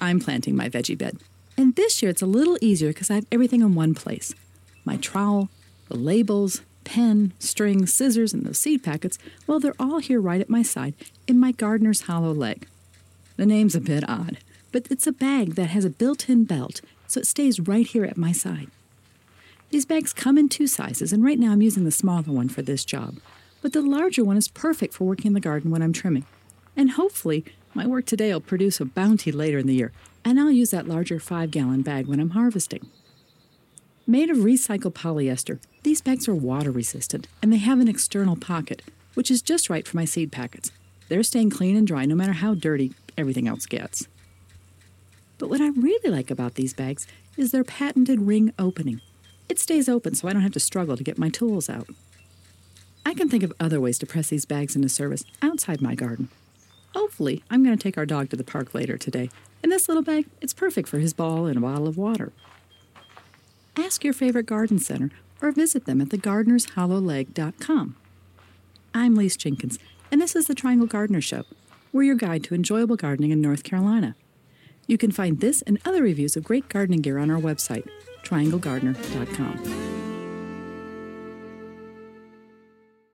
I'm planting my veggie bed. And this year it's a little easier because I have everything in one place my trowel, the labels, pen, string, scissors, and those seed packets. Well, they're all here right at my side in my gardener's hollow leg. The name's a bit odd, but it's a bag that has a built in belt, so it stays right here at my side. These bags come in two sizes, and right now I'm using the smaller one for this job. But the larger one is perfect for working in the garden when I'm trimming. And hopefully, my work today will produce a bounty later in the year, and I'll use that larger 5 gallon bag when I'm harvesting. Made of recycled polyester, these bags are water resistant and they have an external pocket, which is just right for my seed packets. They're staying clean and dry no matter how dirty everything else gets. But what I really like about these bags is their patented ring opening. It stays open so I don't have to struggle to get my tools out. I can think of other ways to press these bags into service outside my garden. Hopefully, I'm going to take our dog to the park later today, and this little bag, it's perfect for his ball and a bottle of water. Ask your favorite garden center or visit them at thegardenershollowleg.com. I'm Lise Jenkins, and this is the Triangle Gardener Show. We're your guide to enjoyable gardening in North Carolina. You can find this and other reviews of great gardening gear on our website, trianglegardener.com.